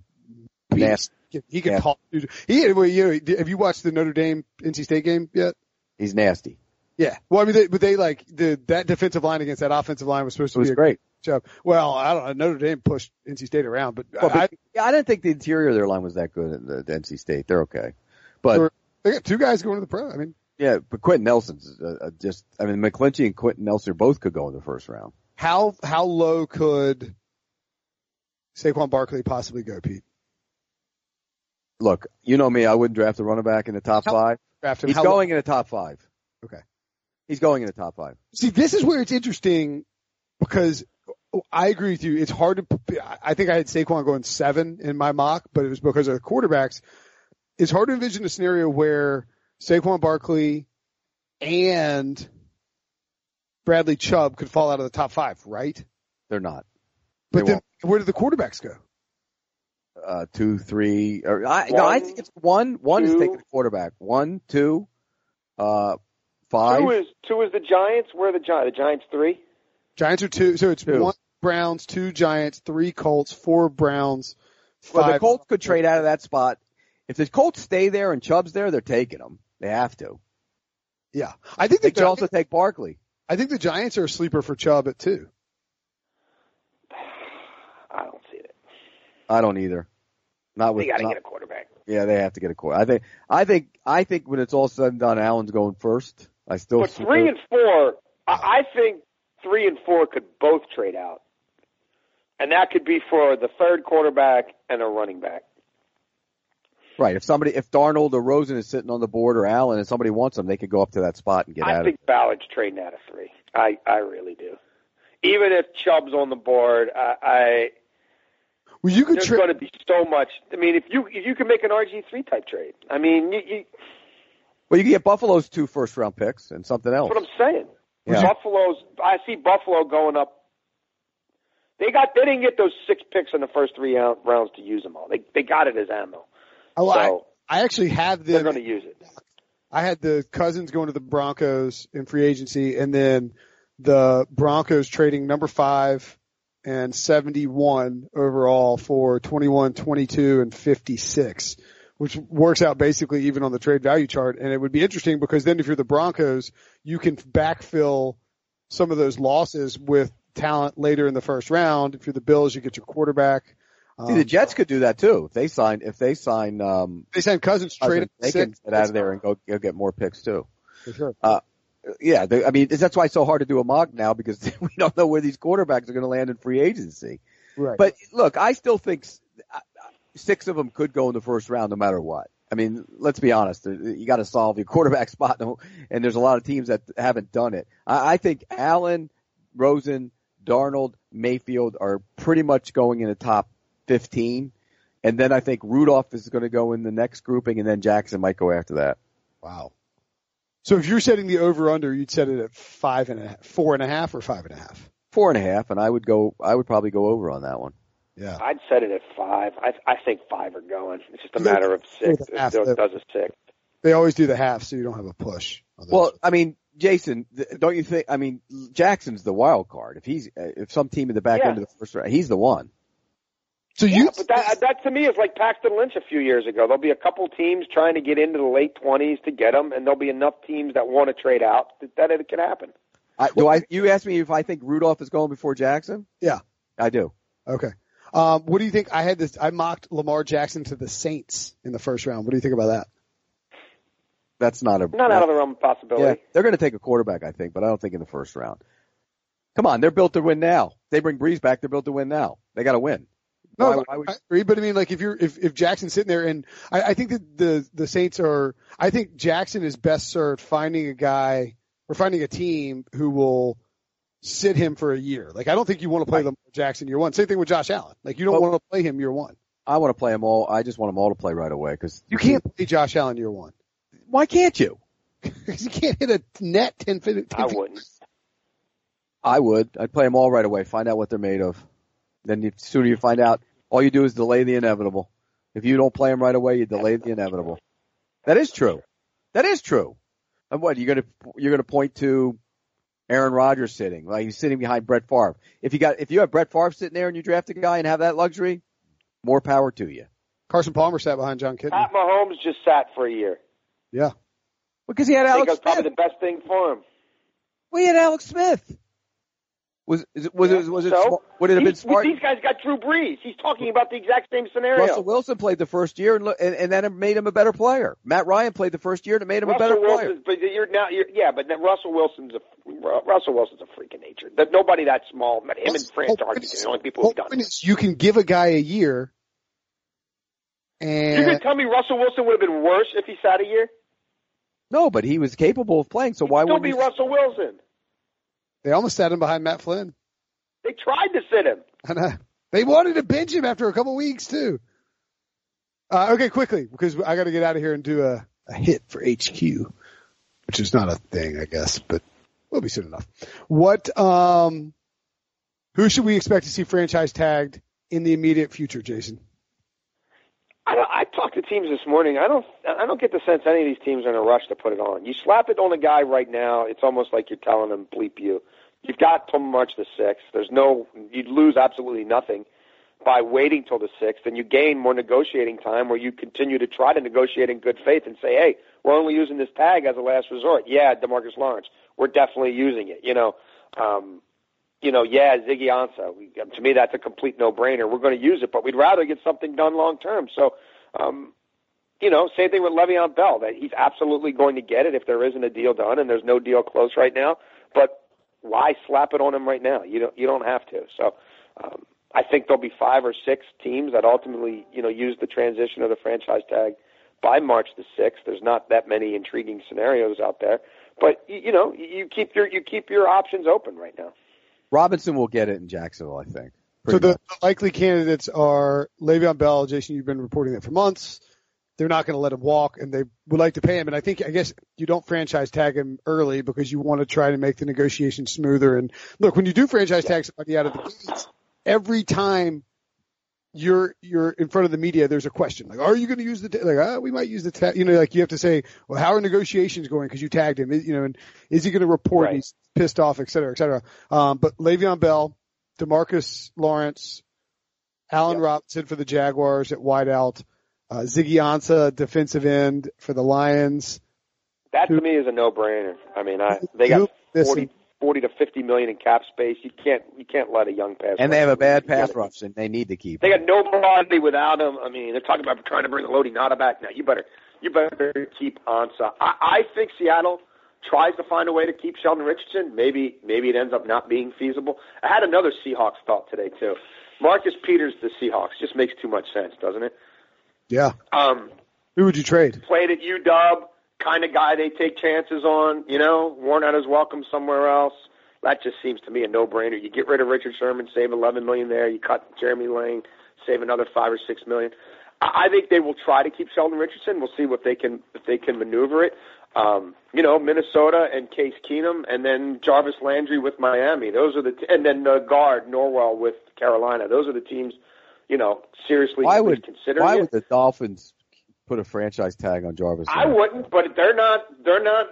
beast. Nasty. He can talk. He, well, you know, have you watched the Notre Dame NC State game yet? He's nasty. Yeah. Well, I mean, they, but they like the that defensive line against that offensive line was supposed It to was be a great. job. Well, I don't know. Notre Dame pushed NC State around, but Well, I, yeah, I didn't think the interior of their line was that good at the, at NC State. They're okay. But they got two guys going to the pro. I mean, yeah, but Quenton Nelson's uh, uh, just, I mean, McGlinchey and Quenton Nelson both could go in the first round. how how low could Saquon Barkley possibly go, Pete? Look, you know me, I wouldn't draft a running back in the top How- five. Draft him. He's How going in the top five. Okay. He's going in the top five. See, this is where it's interesting because I agree with you. It's hard to. I think I had Saquon going seven in my mock, but it was because of the quarterbacks. It's hard to envision a scenario where Saquon Barkley and Bradley Chubb could fall out of the top five, right? They're not. But They then won't. where do the quarterbacks go? Uh, two, three, or I, no, I think it's one. One is taking the quarterback. One, two, uh, five. Two is two is the Giants. Where are the Giants? The Giants three. Giants are two, so it's Two. one Browns, two Giants, three Colts, four Browns, Well, the Colts could trade out of that spot. If the Colts stay there and Chubb's there, they're taking them. They have to. Yeah, I think they the could also take Barkley. I think the Giants are a sleeper for Chubb at two. I don't see it. I don't either. Not with. They got to get a quarterback. Yeah, they have to get a quarter. I think. I think. I think when it's all said and done, Allen's going first. I still. But three and four, I, I think three and four could both trade out, and that could be for the third quarterback and a running back. right. If somebody, if Darnold or Rosen is sitting on the board or Allen, and somebody wants them, they could go up to that spot and get I out of think Ballard's trading out of three. I I really do. Even if Chubb's on the board, I, I Well, you could there's trade. going to be so much. I mean, if you if you can make an RG three type trade, I mean, you, you, Well, you can get Buffalo's two first round picks and something else. that's what I'm saying. Yeah. Buffalo's. I see Buffalo going up. They got. They didn't get those six picks in the first three round- rounds to use them all. They they got it as ammo. Oh, I, so I actually have they're the. going to use it. I had the Cousins going to the Broncos in free agency, and then the Broncos trading number five and 71 overall for 21, 22, and 56, which works out basically even on the trade value chart. And it would be interesting because then if you're the Broncos, you can backfill some of those losses with talent later in the first round. If you're the Bills, you get your quarterback. See, the Um, Jets could do that too. If they sign, if they sign, um, They sent Cousins Cousins, they can get out of there and go, go get more picks too. For sure. Yeah, they, I mean that's why it's so hard to do a mock now because <laughs> we don't know where these quarterbacks are going to land in free agency. Right. But look, I still think uh, six of them could go in the first round no matter what. I mean, let's be honest. You got to solve your <laughs> quarterback spot, and there's a lot of teams that haven't done it. I, I think Allen, Rosen, Darnold, Mayfield are pretty much going in the top 15, and then I think Rudolph is going to go in the next grouping, and then Jackson might go after that. Wow. So if you're setting the over under, you'd set it at five and a half, four and a half, or five and a half. Four and a half, and I would go. I would probably go over on that one. Yeah. I'd set it at five. I I think five are going. It's just a matter of six. with It does a six. They always do the half, so you don't have a push. on those. Well, I mean, Jason, th- don't you think? I mean, Jackson's the wild card. If he's uh, if some team in the back Yeah. end of the first round, he's the one. So Yeah, you, but that that to me is like Paxton Lynch a few years ago. There'll be a couple teams trying to get into the late twenties to get him, and there'll be enough teams that want to trade out that, that it can happen. I, do I? You asked me if I think Rudolph is going before Jackson. Yeah. I do. okay. Um, what do you think? I had this. I mocked Lamar Jackson to the Saints in the first round. What do you think about that? That's not a Not out of the realm of Yeah, possibility. they're going to take a quarterback, I think, but I don't think in the first round. Come on, they're built to win now. They bring Brees back, they're built to win now. They got to win. No, Why- but why would- I agree. But I mean, like if you're if if Jackson's sitting there, and I, I think that the the Saints are. I think Jackson is best served finding a guy or finding a team who will sit him for a year. Like I don't think you want to play Right. Lamar Jackson year one. Same thing with Josh Allen. Like you don't But- want to play him year one. I want to play them all. I just want them all to play right away because You can't play Josh Allen year one Why can't you? <laughs> because you can't hit a net 10 feet. I wouldn't. I would. I'd play them all right away. Find out what they're made of. Then the sooner you find out, all you do is delay the inevitable. If you don't play them right away, you delay the inevitable. That is true. That is true. And what you're gonna you're gonna point to Aaron Rodgers sitting like he's sitting behind Brett Favre. If you got if you have Brett Favre sitting there and you draft a guy and have that luxury, more power to you. Carson Palmer sat behind Jon Kitna. Pat Mahomes just sat for a year. Yeah. Because he had I think Alex that's probably the best thing for him. We had Alex Smith. Was it was Yeah, it was it so? would it have been smart? These guys got Drew Brees. He's talking about the exact same scenario. Russell Wilson played the first year and, and and then it made him a better player. Matt Ryan played the first year and it made him a better Russell player. But you're now, you're, yeah, but then Russell Wilson's a Russell Wilson's a freak of nature. That nobody that small, but him and Fran Tarkenton, the only people who've done it. you can give a guy a year, You and can tell me Russell Wilson would have been worse if he sat a year. No, but he was capable of playing. So why wouldn't be? Russell Wilson. They almost sat him behind Matt Flynn. They tried to sit him. And uh, they wanted to bench him after a couple weeks too. Uh, okay, quickly because I got to get out of here and do a, a hit for HQ, which is not a thing, I guess, but will be soon enough. What? Um, who should we expect to see franchise tagged in the immediate future, Jason? I, don't, I talked to teams this morning. I don't. I don't get the sense any of these teams are in a rush to put it on. You slap it on a guy right now, it's almost like you're telling them bleep you. You've got till March the sixth. There's no. You'd lose absolutely nothing by waiting till the sixth, and you gain more negotiating time where you continue to try to negotiate in good faith and say, hey, we're only using this tag as a last resort. Yeah, DeMarcus Lawrence, we're definitely using it. You know, um, you know, yeah, Ziggy Ansah. To me, that's a complete no-brainer. We're going to use it, but we'd rather get something done long term. So, um, you know, same thing with Le'Veon Bell. That he's absolutely going to get it if there isn't a deal done, and there's no deal close right now. But why slap it on him right now? You don't. You don't have to. So. Um, I think there'll be five or six teams that ultimately, you know, use the transition of the franchise tag by March the sixth. There's not that many intriguing scenarios out there, but you, you know, you keep your you keep your options open right now. Robinson will get it in Jacksonville, I think. So the, the, likely candidates are Le'Veon Bell. Jason, you've been reporting that for months. They're not going to let him walk, and they would like to pay him. And I think, I guess, you don't franchise tag him early because you want to try to make the negotiation smoother. And look, when you do franchise tag somebody out of the gates, every time you're you're in front of the media, there's a question like, "Are you going to use the ta-? like? Oh, we might use the tag." You know, like you have to say, "Well, how are negotiations going?" Because you tagged him. You know, and is he going to report? Right. He's pissed off, et cetera, et cetera. Um, but Le'Veon Bell, DeMarcus Lawrence, Allen Yep. Robinson for the Jaguars at wideout, uh, Ziggy Ansah defensive end for the Lions. That to me is a no-brainer. I mean, I they got listen, 40, 40 to 50 million in cap space. You can't you can't let a young pass. And they have a bad pass gotta- rush, and they need to keep. They him. got nobody without him. I mean, they're talking about trying to bring Lodi Nada back. Now you better you better keep Ansah. I, I think Seattle tries to find a way to keep Sheldon Richardson. Maybe maybe it ends up not being feasible. I had another Seahawks thought today too. Marcus Peters, the Seahawks, just makes too much sense, doesn't it? Yeah. Um, Who would you trade? played at UW, kind of guy they take chances on. You know, worn out his welcome somewhere else. That just seems to me a no-brainer. You get rid of Richard Sherman, save 11 million there. You cut Jeremy Lane, save another five or six million. I I think they will try to keep Sheldon Richardson. We'll see what they can if they can maneuver it. Um, you know, Minnesota and Case Keenum, and then Jarvis Landry with Miami. Those are the t- and then the guard Norwell with Carolina. Those are the teams. You know, seriously Why would least consider why it. would the Dolphins put a franchise tag on Jarvis? I wouldn't, but they're not. They're not.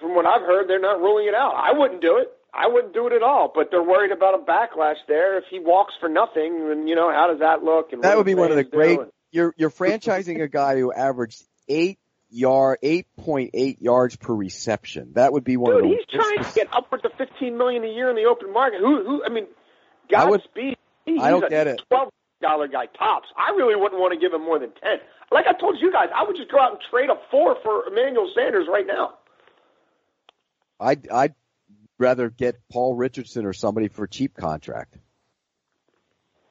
From what I've heard, they're not ruling it out. I wouldn't do it. I wouldn't do it at all. But they're worried about a backlash there if he walks for nothing. And you know, how does that look? And That would be one of the great. And- <laughs> You're you're franchising a guy who averaged eight yard, eight point eight yards per reception. That would be one Dude, of the. he's trying to get upwards of fifteen million a year in the open market. Who? Who? I mean, I would- Godspeed. I don't a get it. Twelve dollar guy tops. I really wouldn't want to give him more than ten. Like I told you guys, I would just go out and trade a four for Emmanuel Sanders right now. I'd I'd rather get Paul Richardson or somebody for a cheap contract.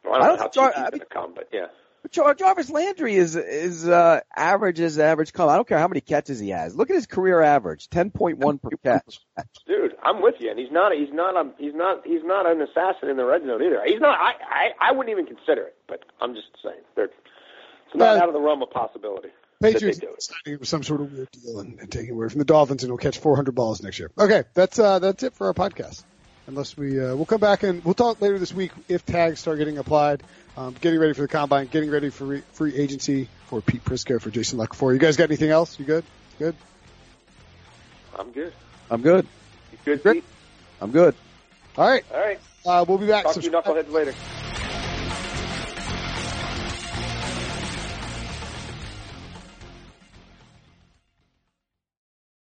Well, I I don't, don't know how think Jar- cheap he's I going to come, but yeah. But Jar- Jarvis Landry is is uh, average as average come. I don't care how many catches he has. Look at his career average, ten point one per catch. Dude, I'm with you, and he's not. He's not. A, he's not. He's not an assassin in the red zone either. He's not. I. I, I wouldn't even consider it. But I'm just saying, they're, it's not Yeah. out of the realm of possibility. Patriots they it. signing him with some sort of weird deal and, and taking away from the Dolphins, and he'll catch 400 balls next year. Okay, that's uh, that's it for our podcast. Unless we uh, we'll come back and we'll talk later this week if tags start getting applied, um, getting ready for the combine, getting ready for re- free agency for Pete Prisco for Jason Luck. For You guys got anything else? You good? Good. I'm good. I'm good. You good, Great. Pete? I'm good. All right. All right. Uh, we'll be back. Talk to you knuckleheads later.